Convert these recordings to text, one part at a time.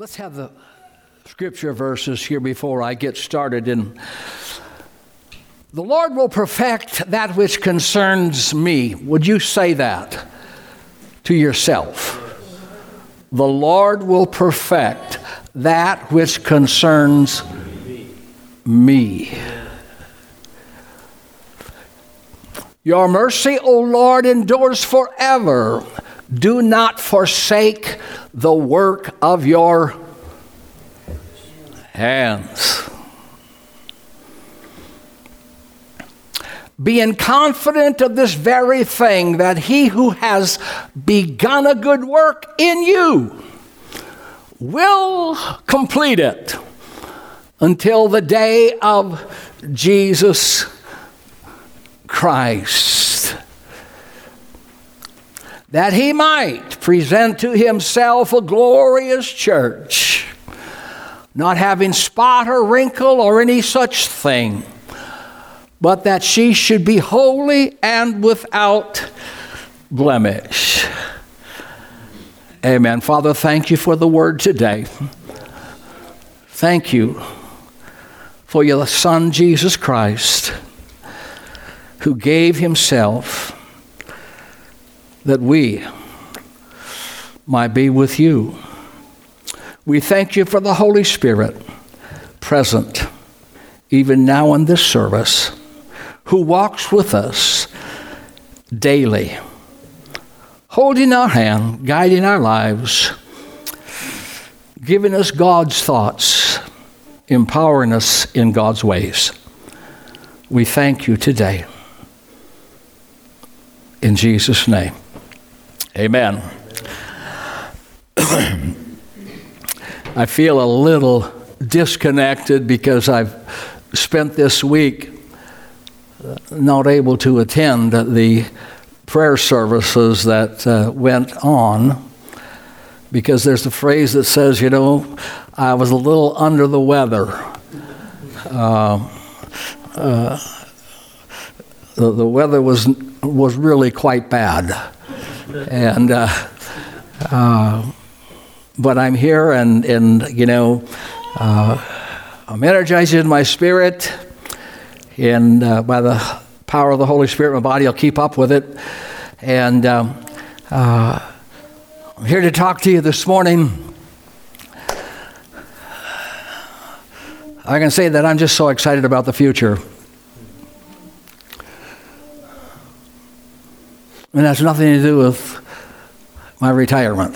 Let's have the scripture verses here before I get started. In the Lord will perfect that which concerns me. Would you say that to yourself? The Lord will perfect that which concerns me. Your mercy, O Lord, endures forever. Do not forsake the work of your hands. Being confident of this very thing, that he who has begun a good work in you will complete it until the day of Jesus Christ that he might present to himself a glorious church, not having spot or wrinkle or any such thing, but that she should be holy and without blemish. Amen. Father, thank you for the word today. Thank you for your Son, Jesus Christ, who gave himself that we might be with you. We thank you for the Holy Spirit present even now in this service, who walks with us daily, holding our hand, guiding our lives, giving us God's thoughts, empowering us in God's ways. We thank you today. In Jesus' name. Amen. I feel a little disconnected because I've spent this week not able to attend the prayer services that uh, went on because there's a phrase that says, you know, I was a little under the weather. Uh, uh, the, the weather was, was really quite bad and uh, uh, but I'm here, and and you know, uh, I'm energized in my spirit, and uh, by the power of the Holy Spirit, my body will keep up with it, and um, uh, I'm here to talk to you this morning. I can say that I'm just so excited about the future. And that's nothing to do with my retirement.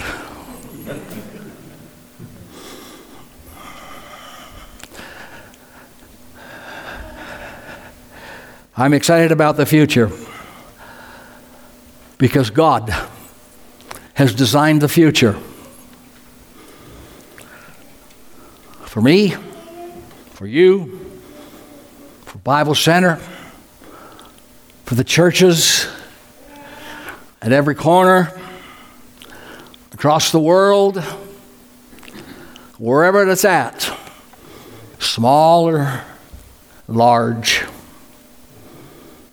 I'm excited about the future because God has designed the future for me, for you, for Bible Center, for the churches at every corner, across the world, wherever it's at, small or large,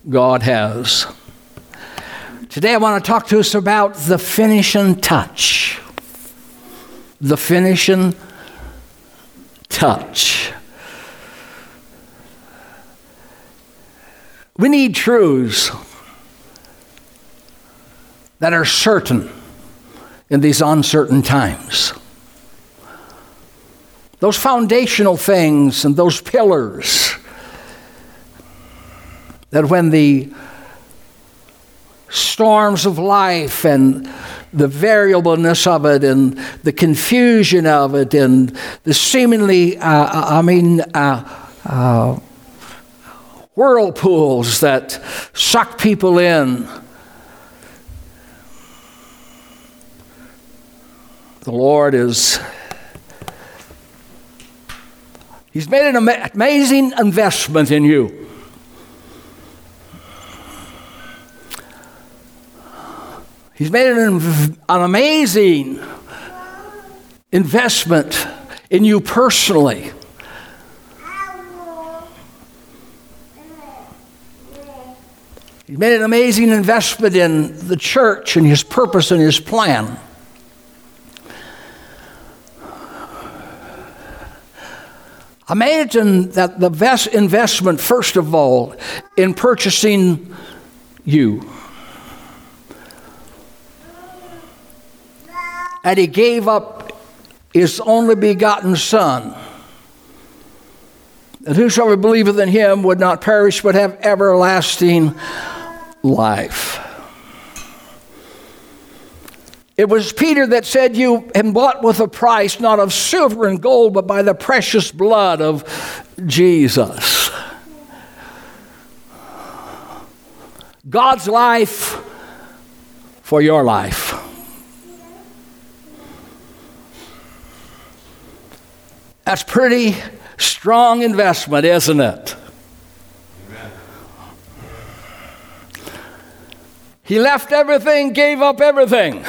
God has. Today I want to talk to us about the finishing touch. The finishing touch. We need truths that are certain in these uncertain times. Those foundational things and those pillars that when the storms of life and the variableness of it and the confusion of it and the seemingly, uh, I mean, uh, uh, whirlpools that suck people in The Lord is, He's made an amazing investment in you. He's made an, an amazing investment in you personally. He's made an amazing investment in the church and his purpose and his plan. Imagine that the best investment, first of all, in purchasing you. And he gave up his only begotten Son. That whosoever believeth in him would not perish but have everlasting life. It was Peter that said, You have bought with a price not of silver and gold, but by the precious blood of Jesus. God's life for your life. That's pretty strong investment, isn't it? He left everything, gave up everything.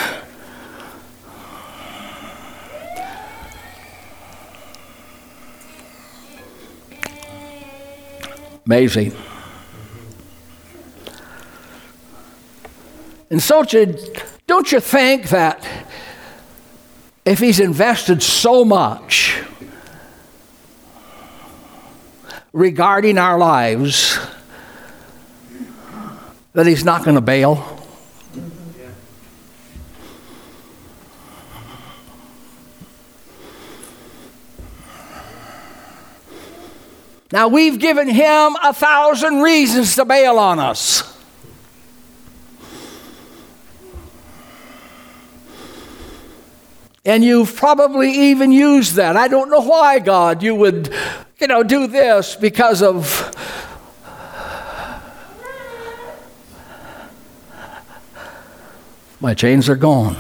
Amazing. And so, don't you think that if he's invested so much regarding our lives, that he's not going to bail? Now, we've given him a thousand reasons to bail on us. And you've probably even used that. I don't know why, God, you would, you know, do this because of. My chains are gone.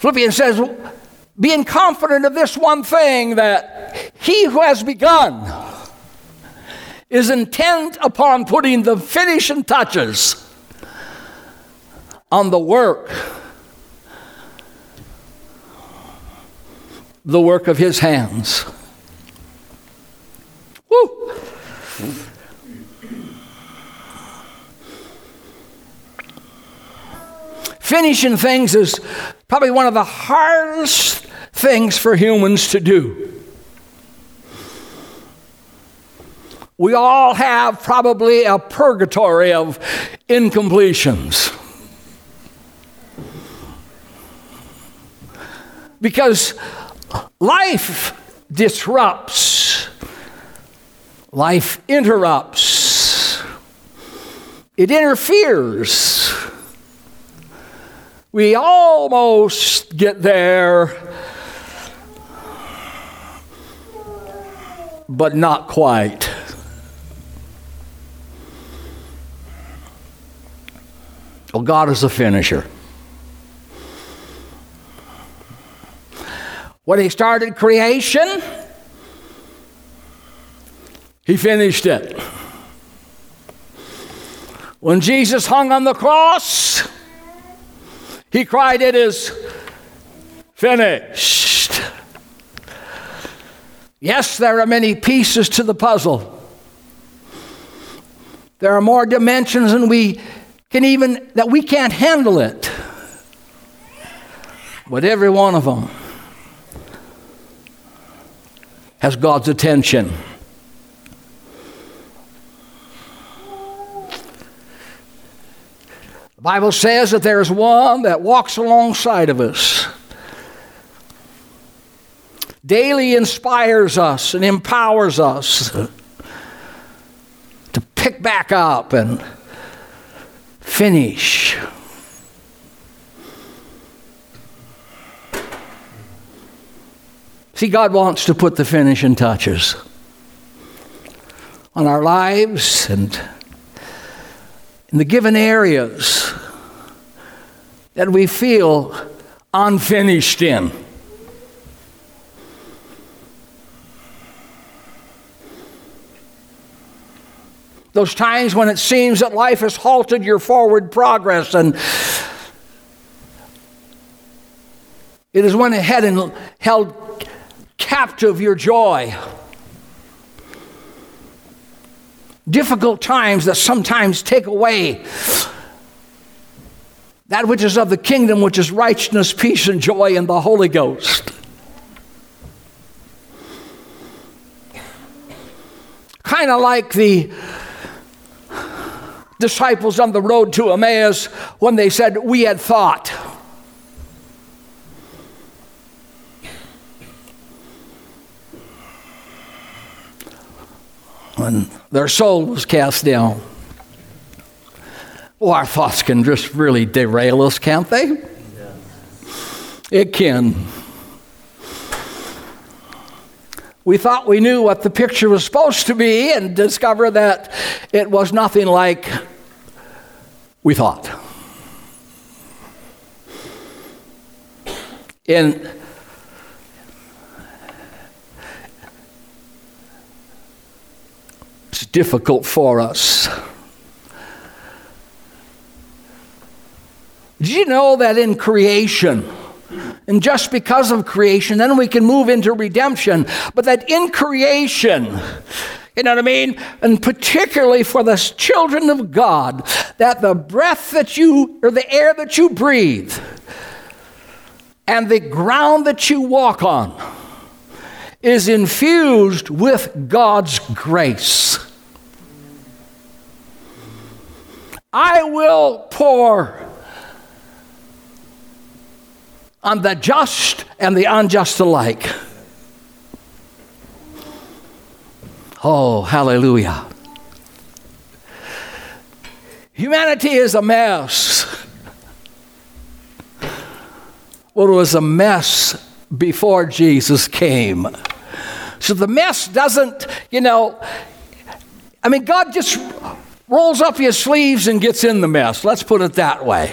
Philippians says, being confident of this one thing that he who has begun is intent upon putting the finishing touches on the work, the work of his hands. Woo! Finishing things is probably one of the hardest things for humans to do. We all have probably a purgatory of incompletions. Because life disrupts, life interrupts, it interferes we almost get there, but not quite. Well, God is a finisher. When He started creation, He finished it. When Jesus hung on the cross, he cried, It is finished. Yes, there are many pieces to the puzzle. There are more dimensions than we can even, that we can't handle it. But every one of them has God's attention. The Bible says that there is one that walks alongside of us, daily inspires us and empowers us to pick back up and finish. See, God wants to put the finishing touches on our lives and in the given areas that we feel unfinished in. Those times when it seems that life has halted your forward progress and it has went ahead and held captive your joy difficult times that sometimes take away that which is of the kingdom, which is righteousness, peace, and joy in the Holy Ghost. Kind of like the disciples on the road to Emmaus when they said, We had thought. When their soul was cast down. Well, our thoughts can just really derail us, can't they? It can. We thought we knew what the picture was supposed to be and discover that it was nothing like we thought. And difficult for us. Did you know that in creation, and just because of creation, then we can move into redemption, but that in creation, you know what I mean? And particularly for the children of God, that the breath that you, or the air that you breathe, and the ground that you walk on is infused with God's grace. I will pour on the just and the unjust alike. Oh, hallelujah. Humanity is a mess. Well, it was a mess before Jesus came. So the mess doesn't, you know, I mean, God just rolls up his sleeves and gets in the mess. Let's put it that way.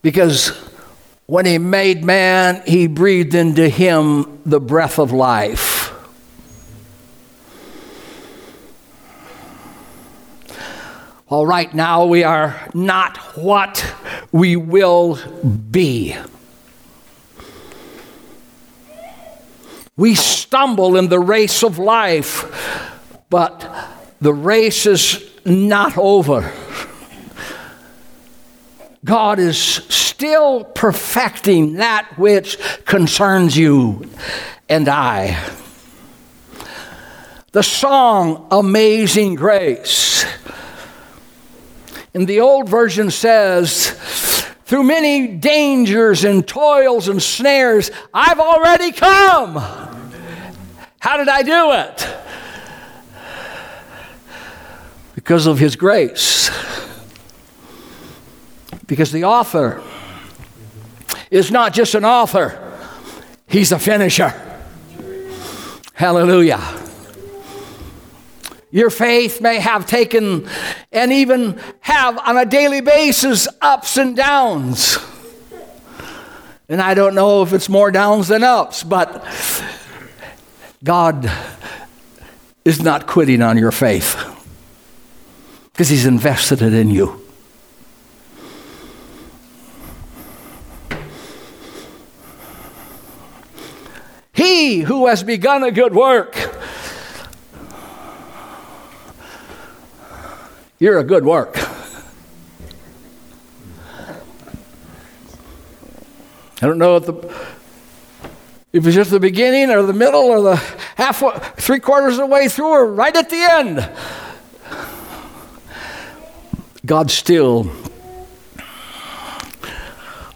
Because when he made man, he breathed into him the breath of life. Well, right now we are not what we will be. We stumble in the race of life, but the race is not over. God is still perfecting that which concerns you and I. The song Amazing Grace in the old version says, through many dangers and toils and snares, I've already come. How did I do it? Because of His grace. Because the author is not just an author, he's a finisher. Hallelujah. Your faith may have taken and even have on a daily basis ups and downs. And I don't know if it's more downs than ups, but God is not quitting on your faith because He's invested it in you. He who has begun a good work, you're a good work. I don't know if the if it's just the beginning or the middle or the half three quarters of the way through or right at the end. God's still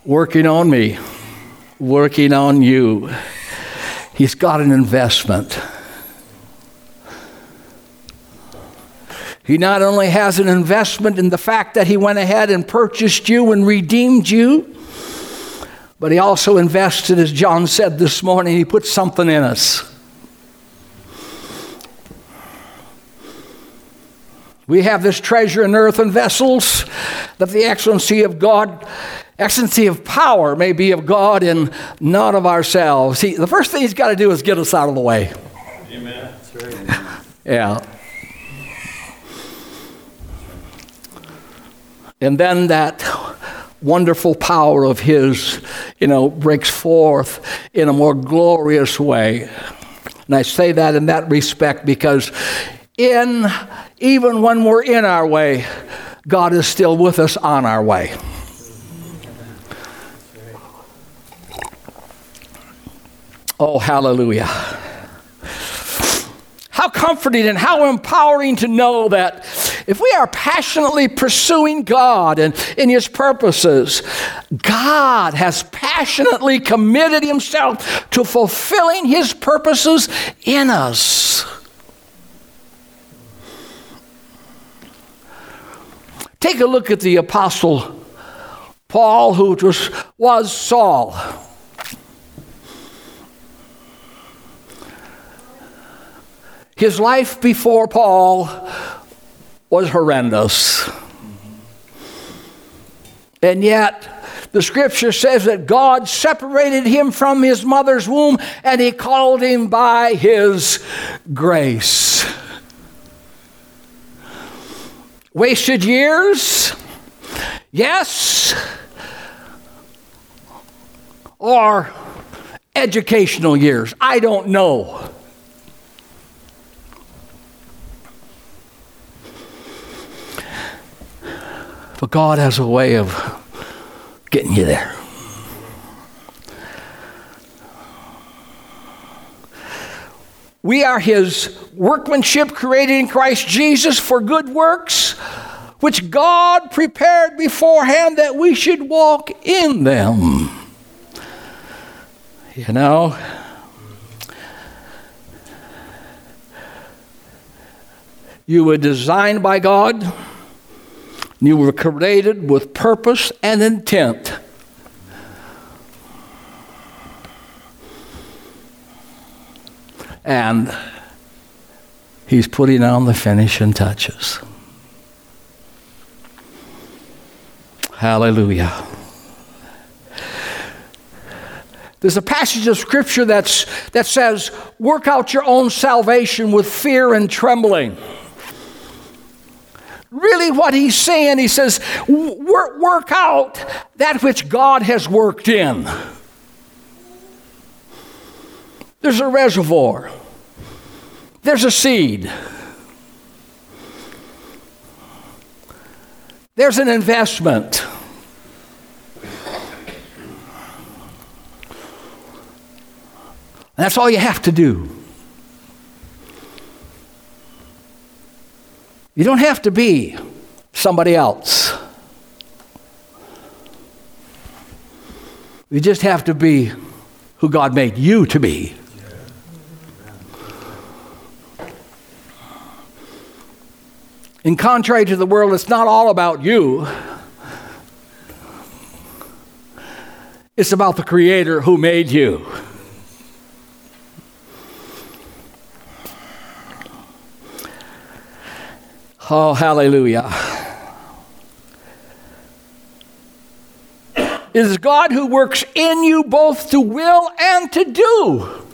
working on me, working on you. He's got an investment. He not only has an investment in the fact that He went ahead and purchased you and redeemed you, but He also invested, as John said this morning, He put something in us. We have this treasure in earthen vessels, that the excellency of God excellency of power may be of God and not of ourselves. See, the first thing he's got to do is get us out of the way. Amen. Right. yeah. And then that wonderful power of his, you know, breaks forth in a more glorious way. And I say that in that respect because in even when we're in our way, God is still with us on our way. Oh, hallelujah. How comforting and how empowering to know that if we are passionately pursuing God and in His purposes, God has passionately committed Himself to fulfilling His purposes in us. Take a look at the Apostle Paul, who was, was Saul. His life before Paul was horrendous. And yet, the scripture says that God separated him from his mother's womb and he called him by his grace. Wasted years? Yes. Or educational years? I don't know. But God has a way of getting you there. We are his workmanship created in Christ Jesus for good works, which God prepared beforehand that we should walk in them. You know, you were designed by God you were created with purpose and intent. And he's putting on the finishing touches. Hallelujah. There's a passage of scripture that's, that says, Work out your own salvation with fear and trembling really what he's saying. He says, work, out that which God has worked in. There's a reservoir, there's a seed, there's an investment. That's all you have to do. You don't have to be somebody else. You just have to be who God made you to be. In contrary to the world, it's not all about you. It's about the Creator who made you. Oh, hallelujah. It is God who works in you both to will and to do.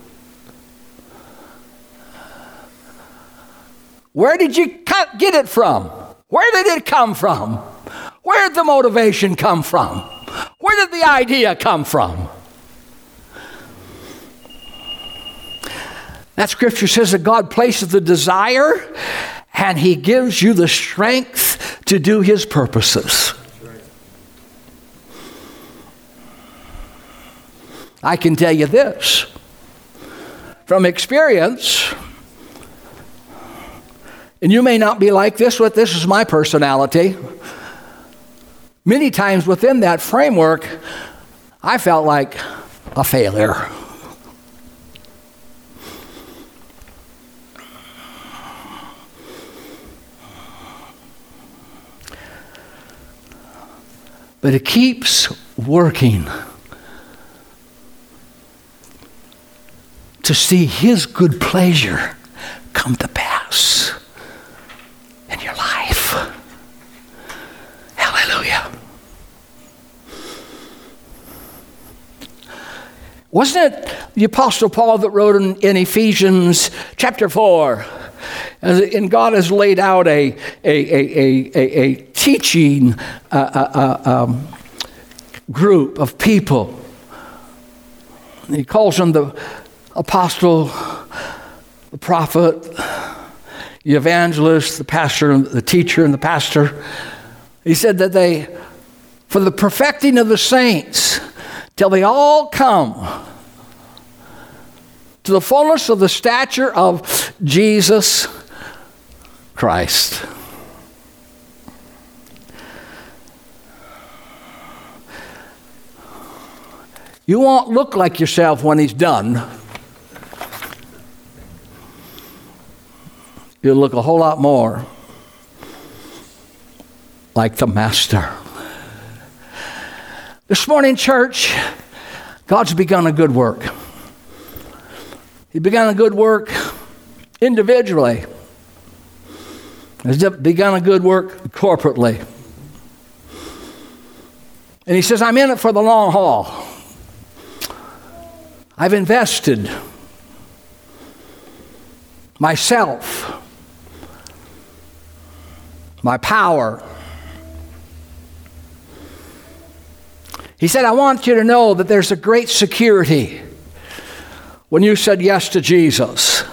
Where did you get it from? Where did it come from? Where did the motivation come from? Where did the idea come from? That scripture says that God places the desire and He gives you the strength to do His purposes. I can tell you this from experience, and you may not be like this, but this is my personality. Many times within that framework, I felt like a failure. But it keeps working to see His good pleasure come to pass in your life. Hallelujah. Wasn't it the Apostle Paul that wrote in, in Ephesians chapter 4? And God has laid out a, a, a, a, a teaching uh, uh, uh, um, group of people. He calls them the apostle the prophet, the evangelist, the pastor, the teacher, and the pastor. He said that they, for the perfecting of the saints, till they all come to the fullness of the stature of Jesus Christ. You won't look like yourself when he's done. You'll look a whole lot more like the Master. This morning, church, God's begun a good work. He began a good work individually. He's begun a good work corporately. And he says, I'm in it for the long haul. I've invested myself, my power. He said, I want you to know that there's a great security when you said yes to Jesus.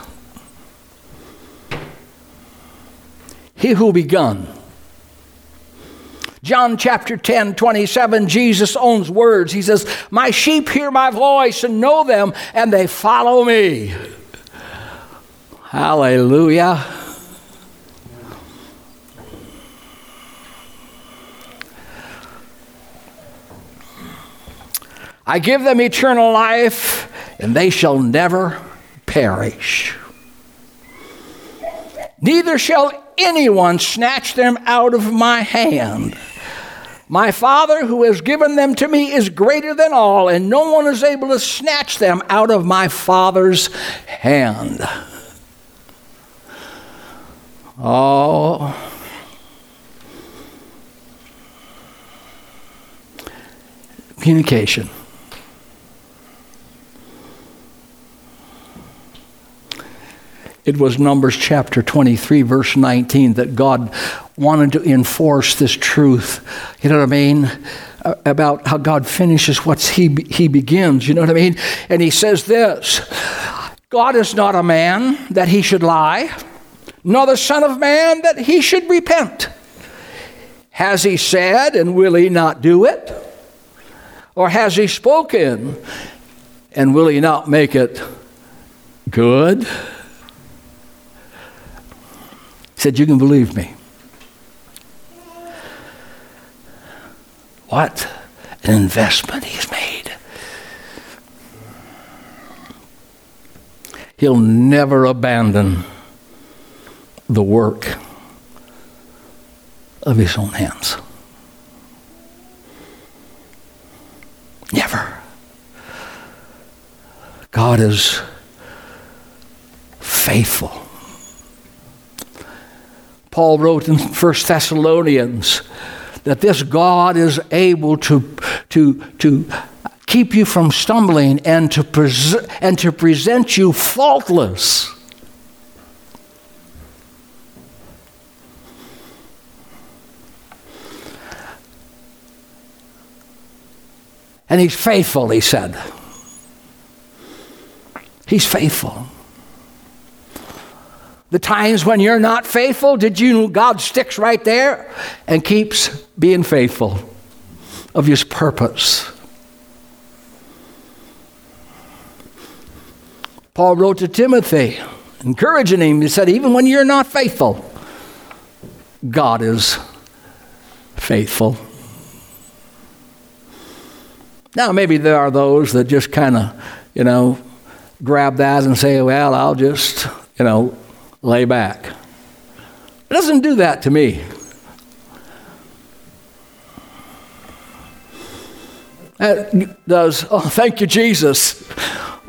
He who begun John chapter 10, 27, Jesus owns words. He says, My sheep hear my voice and know them, and they follow me. Hallelujah. I give them eternal life, and they shall never perish. Neither shall anyone snatch them out of my hand. My Father who has given them to me is greater than all, and no one is able to snatch them out of my Father's hand. Oh. Communication. It was Numbers chapter 23, verse 19, that God wanted to enforce this truth. You know what I mean? About how God finishes what he, he begins. You know what I mean? And he says this God is not a man that he should lie, nor the Son of Man that he should repent. Has he said, and will he not do it? Or has he spoken, and will he not make it good? Said, You can believe me. What an investment he's made. He'll never abandon the work of his own hands. Never. God is faithful. Paul wrote in 1 Thessalonians that this God is able to, to, to keep you from stumbling and to, pres- and to present you faultless. And he's faithful, he said. He's faithful. The times when you're not faithful, did you know God sticks right there and keeps being faithful of his purpose? Paul wrote to Timothy, encouraging him. He said, Even when you're not faithful, God is faithful. Now, maybe there are those that just kind of, you know, grab that and say, Well, I'll just, you know, lay back. It doesn't do that to me. It does, oh, thank you, Jesus.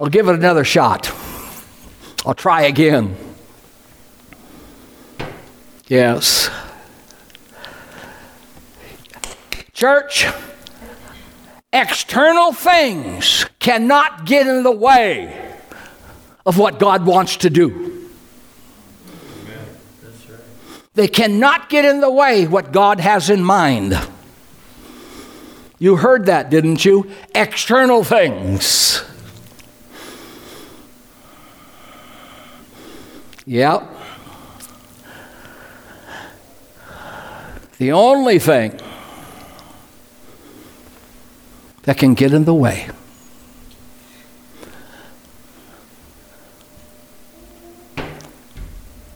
I'll give it another shot. I'll try again. Yes. Church, external things cannot get in the way of what God wants to do. They cannot get in the way what God has in mind. You heard that, didn't you? External things. Yep. The only thing that can get in the way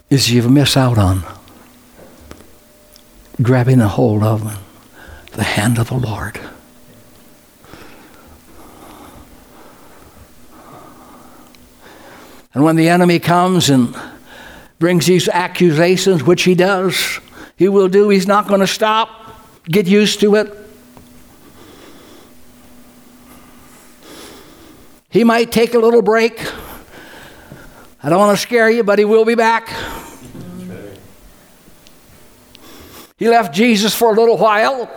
is you miss out on grabbing a hold of the hand of the Lord. And when the enemy comes and brings these accusations, which he does, he will do, he's not going to stop. Get used to it. He might take a little break. I don't want to scare you, but he will be back. He left Jesus for a little while.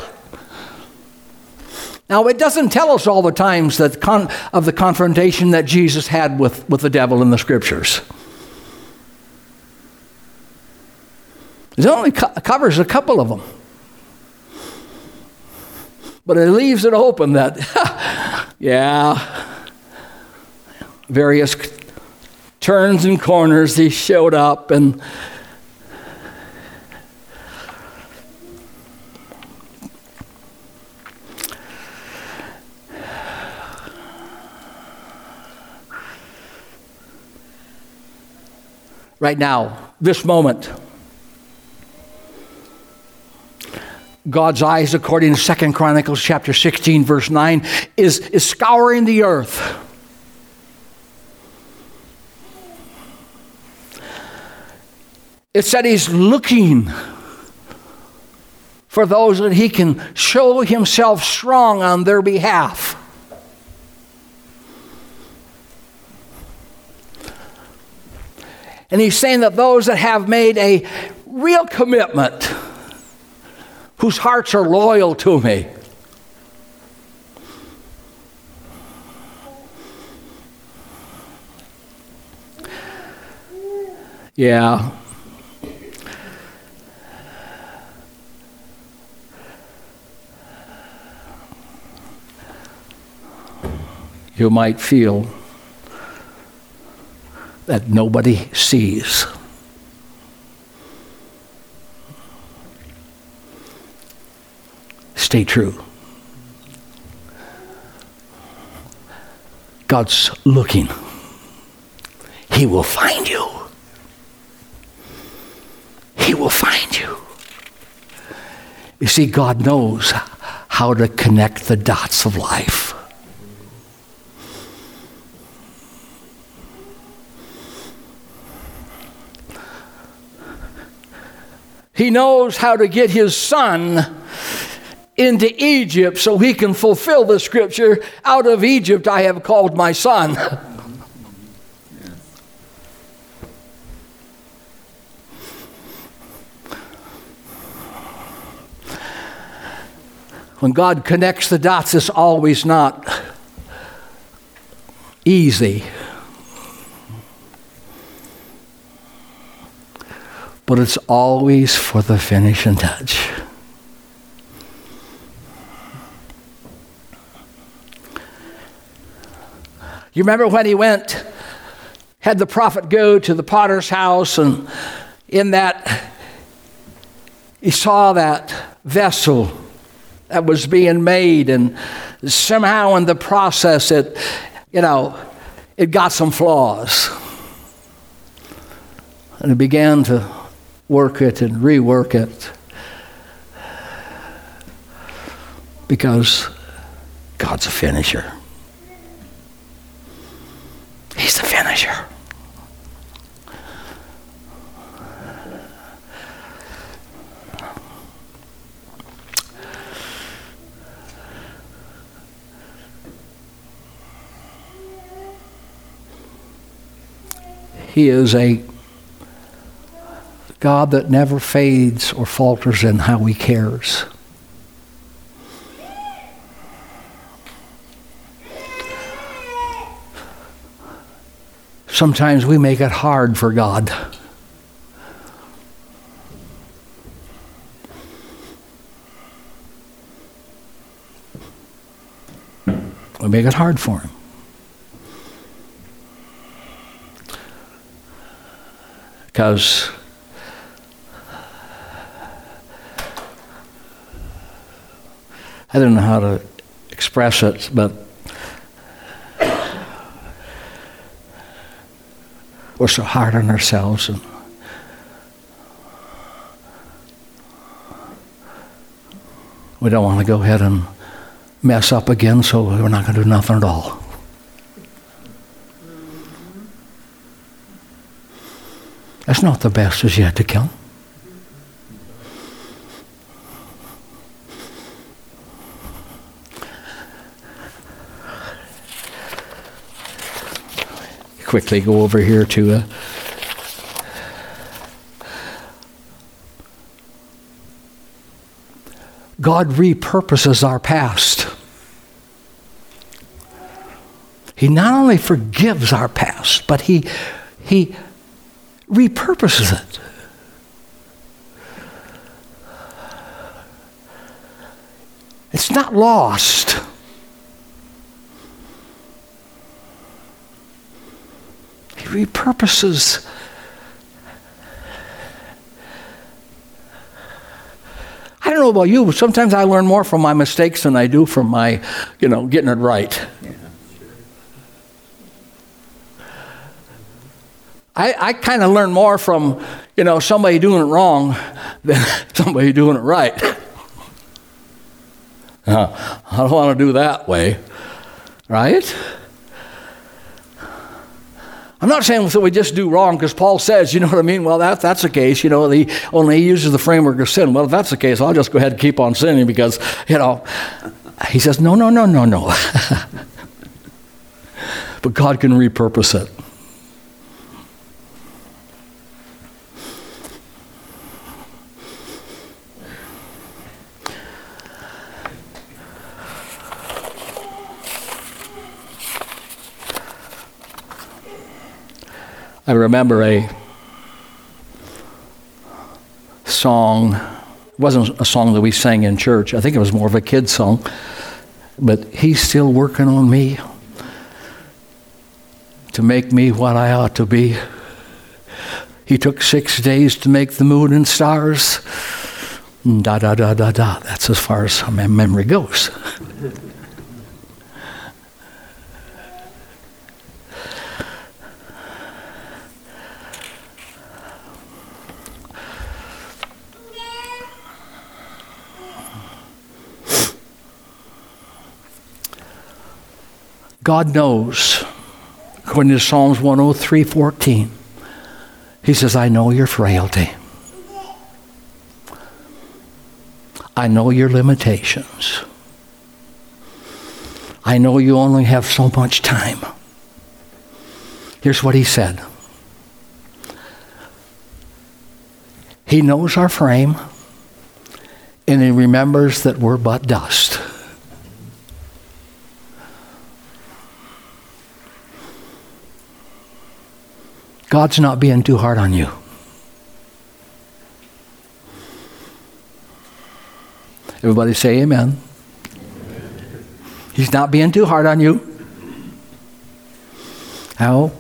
Now, it doesn't tell us all the times that con- of the confrontation that Jesus had with, with the devil in the scriptures. It only co- covers a couple of them. But it leaves it open that, yeah, various turns and corners he showed up and right now, this moment. God's eyes, according to Second Chronicles chapter 16, verse 9, is, is scouring the earth. It said he's looking for those that he can show himself strong on their behalf. And he's saying that those that have made a real commitment, whose hearts are loyal to me, yeah. You might feel that nobody sees. Stay true. God's looking. He will find you. He will find you. You see, God knows how to connect the dots of life. He knows how to get his son into Egypt so he can fulfill the scripture out of Egypt I have called my son. when God connects the dots, it's always not easy. But it's always for the finishing touch. You remember when he went, had the prophet go to the potter's house, and in that, he saw that vessel that was being made, and somehow in the process, it, you know, it got some flaws. And it began to work it and rework it. Because God's a finisher. He's the finisher. He is a God that never fades or falters in how he cares. Sometimes we make it hard for God. We make it hard for him. Because I don't know how to express it, but we're so hard on ourselves and we don't want to go ahead and mess up again, so we're not going to do nothing at all. That's not the best is yet to come. Quickly go over here to uh, God repurposes our past. He not only forgives our past, but He, he repurposes it. It's not lost. He repurposes I don't know about you, but sometimes I learn more from my mistakes than I do from my, you know, getting it right. I, I kind of learn more from, you know, somebody doing it wrong than somebody doing it right. I don't want to do that way, right? I'm not saying that we just do wrong because Paul says, you know what I mean? Well, that, that's the case. You know, he only he uses the framework of sin. Well, if that's the case, I'll just go ahead and keep on sinning because, you know, he says, no, no, no, no, no. but God can repurpose it. I remember a song. It wasn't a song that we sang in church. I think it was more of a kid's song. But he's still working on me to make me what I ought to be. He took six days to make the moon and stars. Da da da da da. That's as far as my memory goes. God knows, according to Psalms 103 14, He says, I know your frailty. I know your limitations. I know you only have so much time. Here's what he said He knows our frame, and he remembers that we're but dust. God's not being too hard on you. Everybody say amen. He's not being too hard on you. How?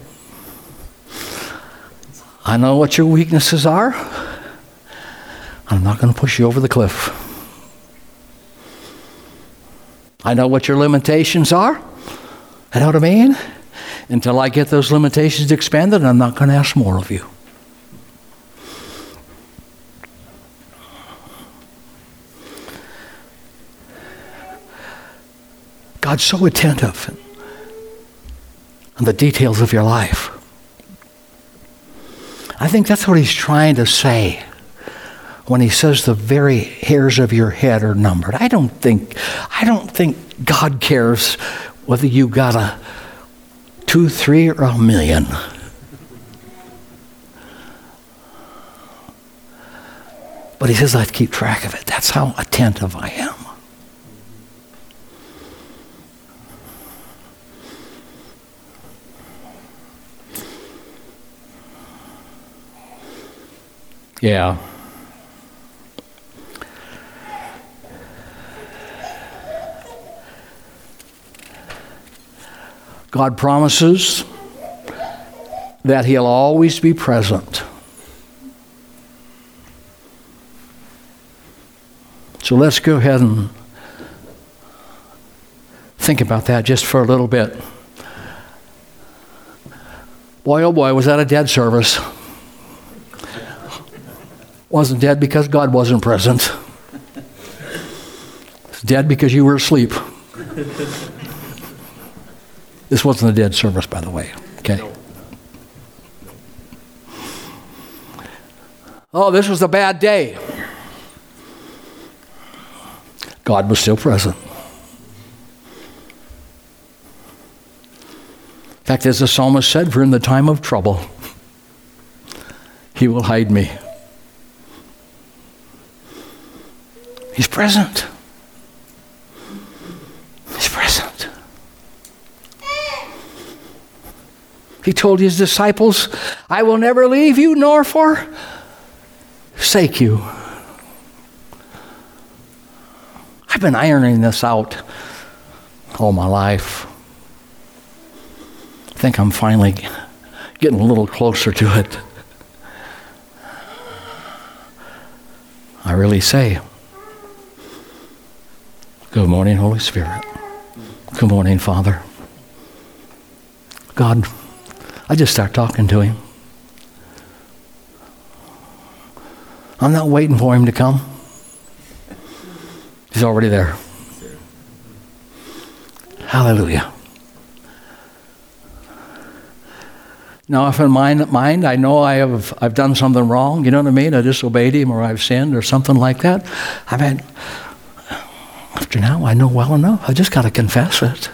I know what your weaknesses are. I'm not going to push you over the cliff. I know what your limitations are. You know what I mean? Until I get those limitations expanded, I'm not going to ask more of you. God's so attentive on the details of your life. I think that's what he's trying to say when he says the very hairs of your head are numbered. I don't think I don't think God cares whether you got a two, three, or a million. But he says, I keep track of it. That's how attentive I am. Yeah. God promises that He'll always be present. So let's go ahead and think about that just for a little bit. Boy, oh boy, was that a dead service. Wasn't dead because God wasn't present. It's dead because you were asleep. This wasn't a dead service, by the way. Okay. Oh, this was a bad day. God was still present. In fact, as the psalmist said, for in the time of trouble, he will hide me. He's present. He's present. He told his disciples, I will never leave you nor forsake you. I've been ironing this out all my life I think I'm finally getting a little closer to it. I really say, Good morning, Holy Spirit. Good morning, Father. God, I just start talking to Him. I'm not waiting for Him to come, He's already there. Hallelujah. Now, if in my mind I know I have I've done something wrong, you know what I mean? I disobeyed him or I've sinned or something like that. I mean, after now I know well enough. I just got to confess it.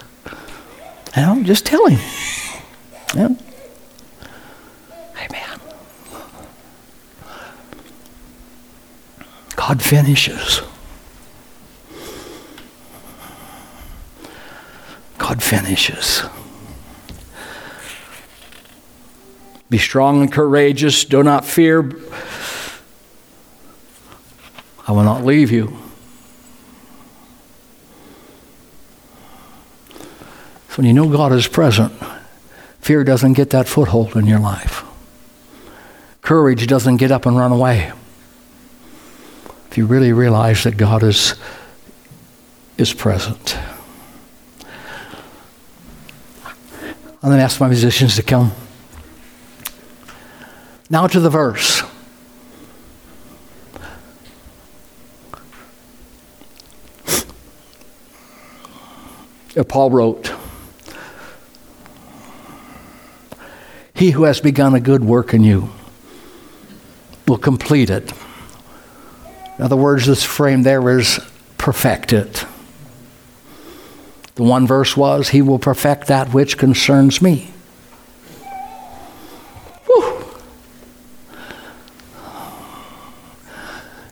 You know, just tell him. God finishes. God finishes. Be strong and courageous. Do not fear. I will not leave you. So when you know God is present, fear doesn't get that foothold in your life. Courage doesn't get up and run away. You really realize that God is, is present. I'm going to ask my musicians to come. Now to the verse. Paul wrote, He who has begun a good work in you will complete it. In other words, this frame there is perfect it. The one verse was, He will perfect that which concerns me.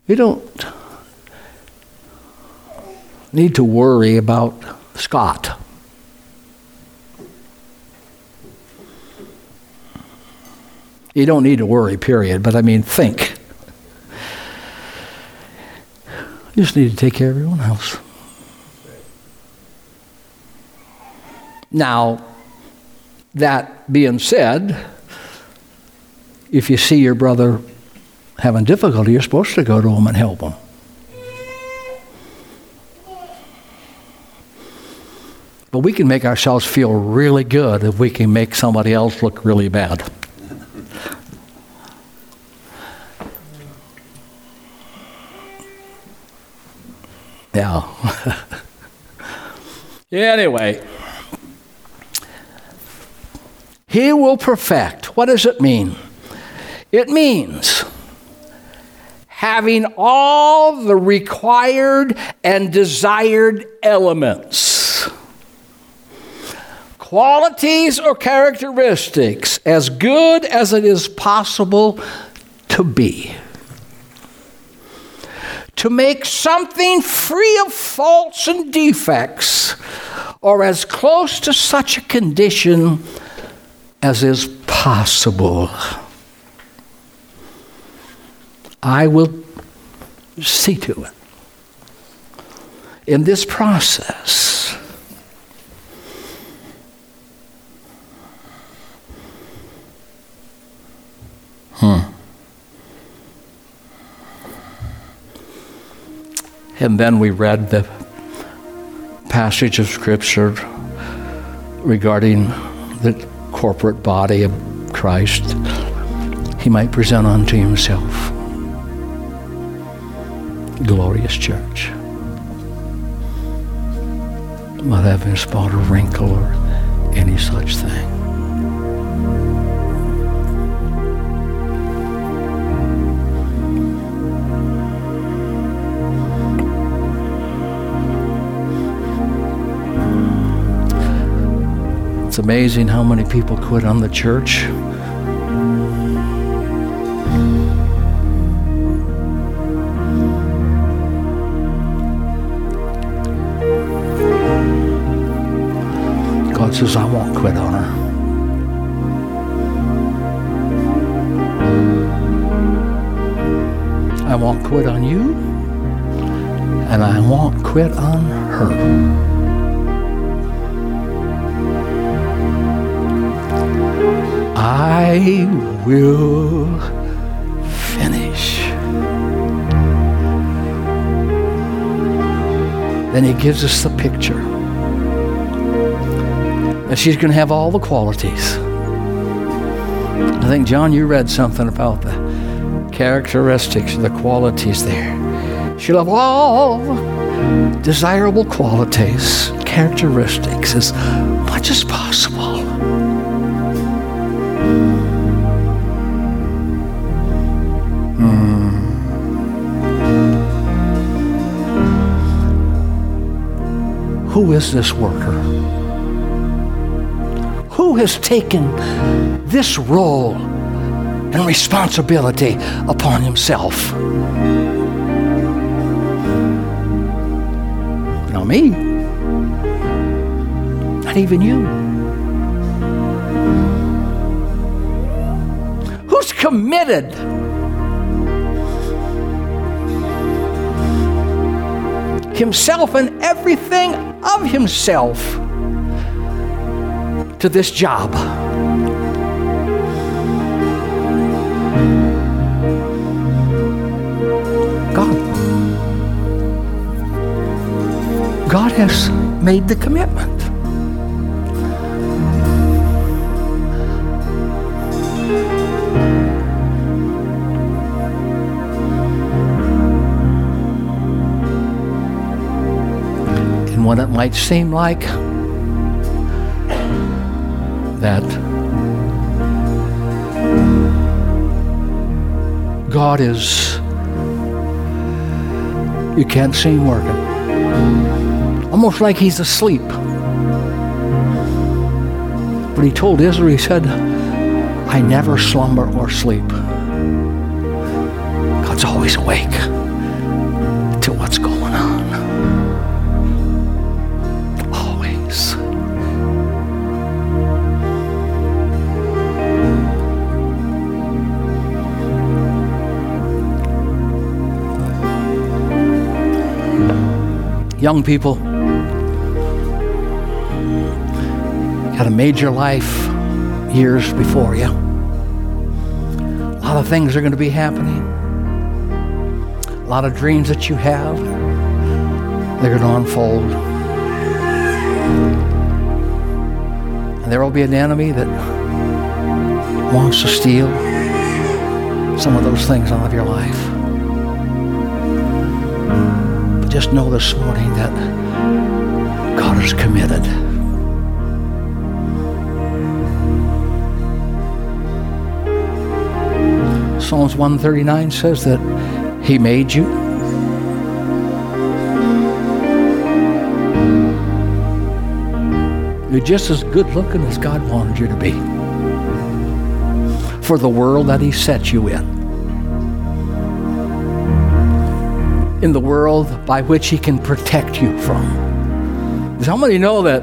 You don't need to worry about Scott. You don't need to worry, period, but I mean, think. You just need to take care of everyone else. Now, that being said, if you see your brother having difficulty, you're supposed to go to him and help him. But we can make ourselves feel really good if we can make somebody else look really bad. Yeah. anyway, He will perfect. What does it mean? It means having all the required and desired elements. Qualities or characteristics as good as it is possible to be. To make something free of faults and defects, or as close to such a condition as is possible. I will see to it. In this process, hmm. And then we read the passage of Scripture regarding the corporate body of Christ. He might present unto himself. Glorious church. Not having spot or wrinkle or any such thing. It's amazing how many people quit on the church. God says, I won't quit on her. I won't quit on you, and I won't quit on her. I will finish. Then he gives us the picture that she's going to have all the qualities. I think, John, you read something about the characteristics, the qualities there. She'll have all desirable qualities, characteristics, as much as possible. Is this worker? Who has taken this role and responsibility upon himself? Not me. Not even you. Who's committed? Himself and everything of himself to this job. God. God has made the commitment. When it might seem like that God is, you can't see him working. Almost like he's asleep. But he told Israel, he said, I never slumber or sleep. God's always awake Young people, got a major life years before you. A lot of things are going to be happening. A lot of dreams that you have, they're going to unfold. And there will be an enemy that wants to steal some of those things out of your life. Just know this morning that God is committed. Psalms 139 says that He made you. You're just as good looking as God wanted you to be for the world that He set you in. In the world by which He can protect you from. Does many know that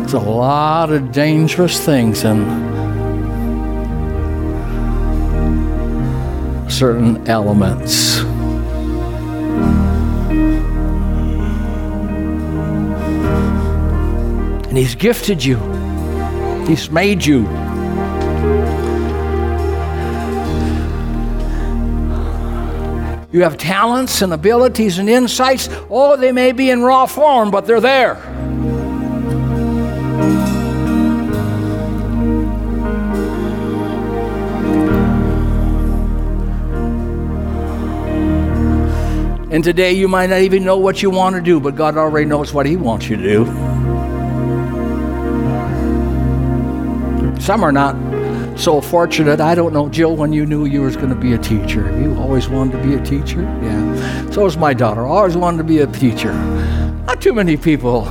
there's a lot of dangerous things in certain elements. And He's gifted you, He's made you. You have talents and abilities and insights. Oh, they may be in raw form, but they're there. And today you might not even know what you want to do, but God already knows what He wants you to do. Some are not so fortunate. I don't know, Jill, when you knew you was going to be a teacher. You always wanted to be a teacher? Yeah. So was my daughter. Always wanted to be a teacher. Not too many people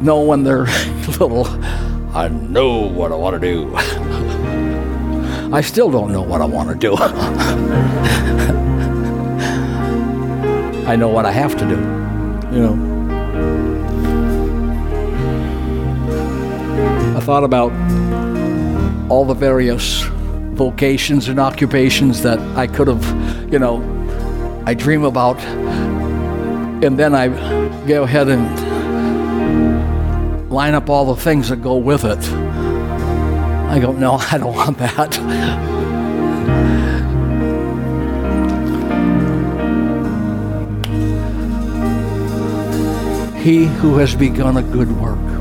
know when they're little, I know what I want to do. I still don't know what I want to do. I know what I have to do. You know. I thought about all the various vocations and occupations that I could have, you know, I dream about. And then I go ahead and line up all the things that go with it. I go, no, I don't want that. He who has begun a good work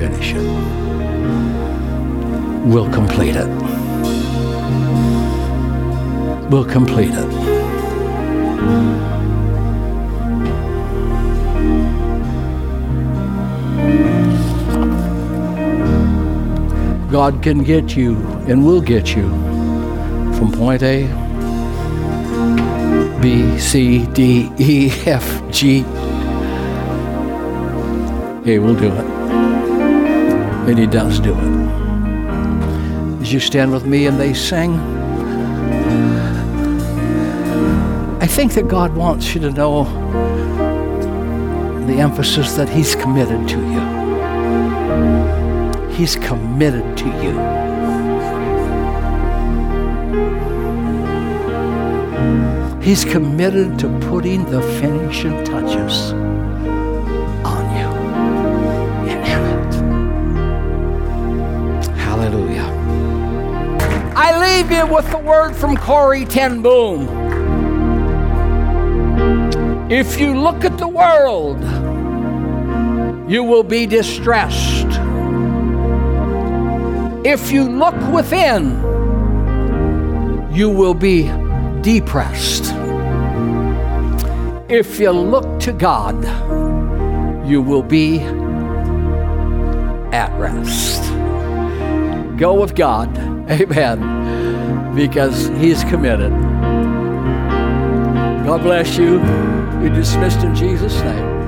finish it, We'll complete it. We'll complete it. God can get you and will get you from point A B, C, D, E, F, G. He will do it. And He does do it. As you stand with me and they sing, I think that God wants you to know the emphasis that He's committed to you. He's committed to you. He's committed to putting the finishing touches leave you with the word from Corrie ten Boom. If you look at the world, you will be distressed. If you look within, you will be depressed. If you look to God, you will be at rest. Go with God, amen, because He's committed. God bless you. You're dismissed in Jesus' name.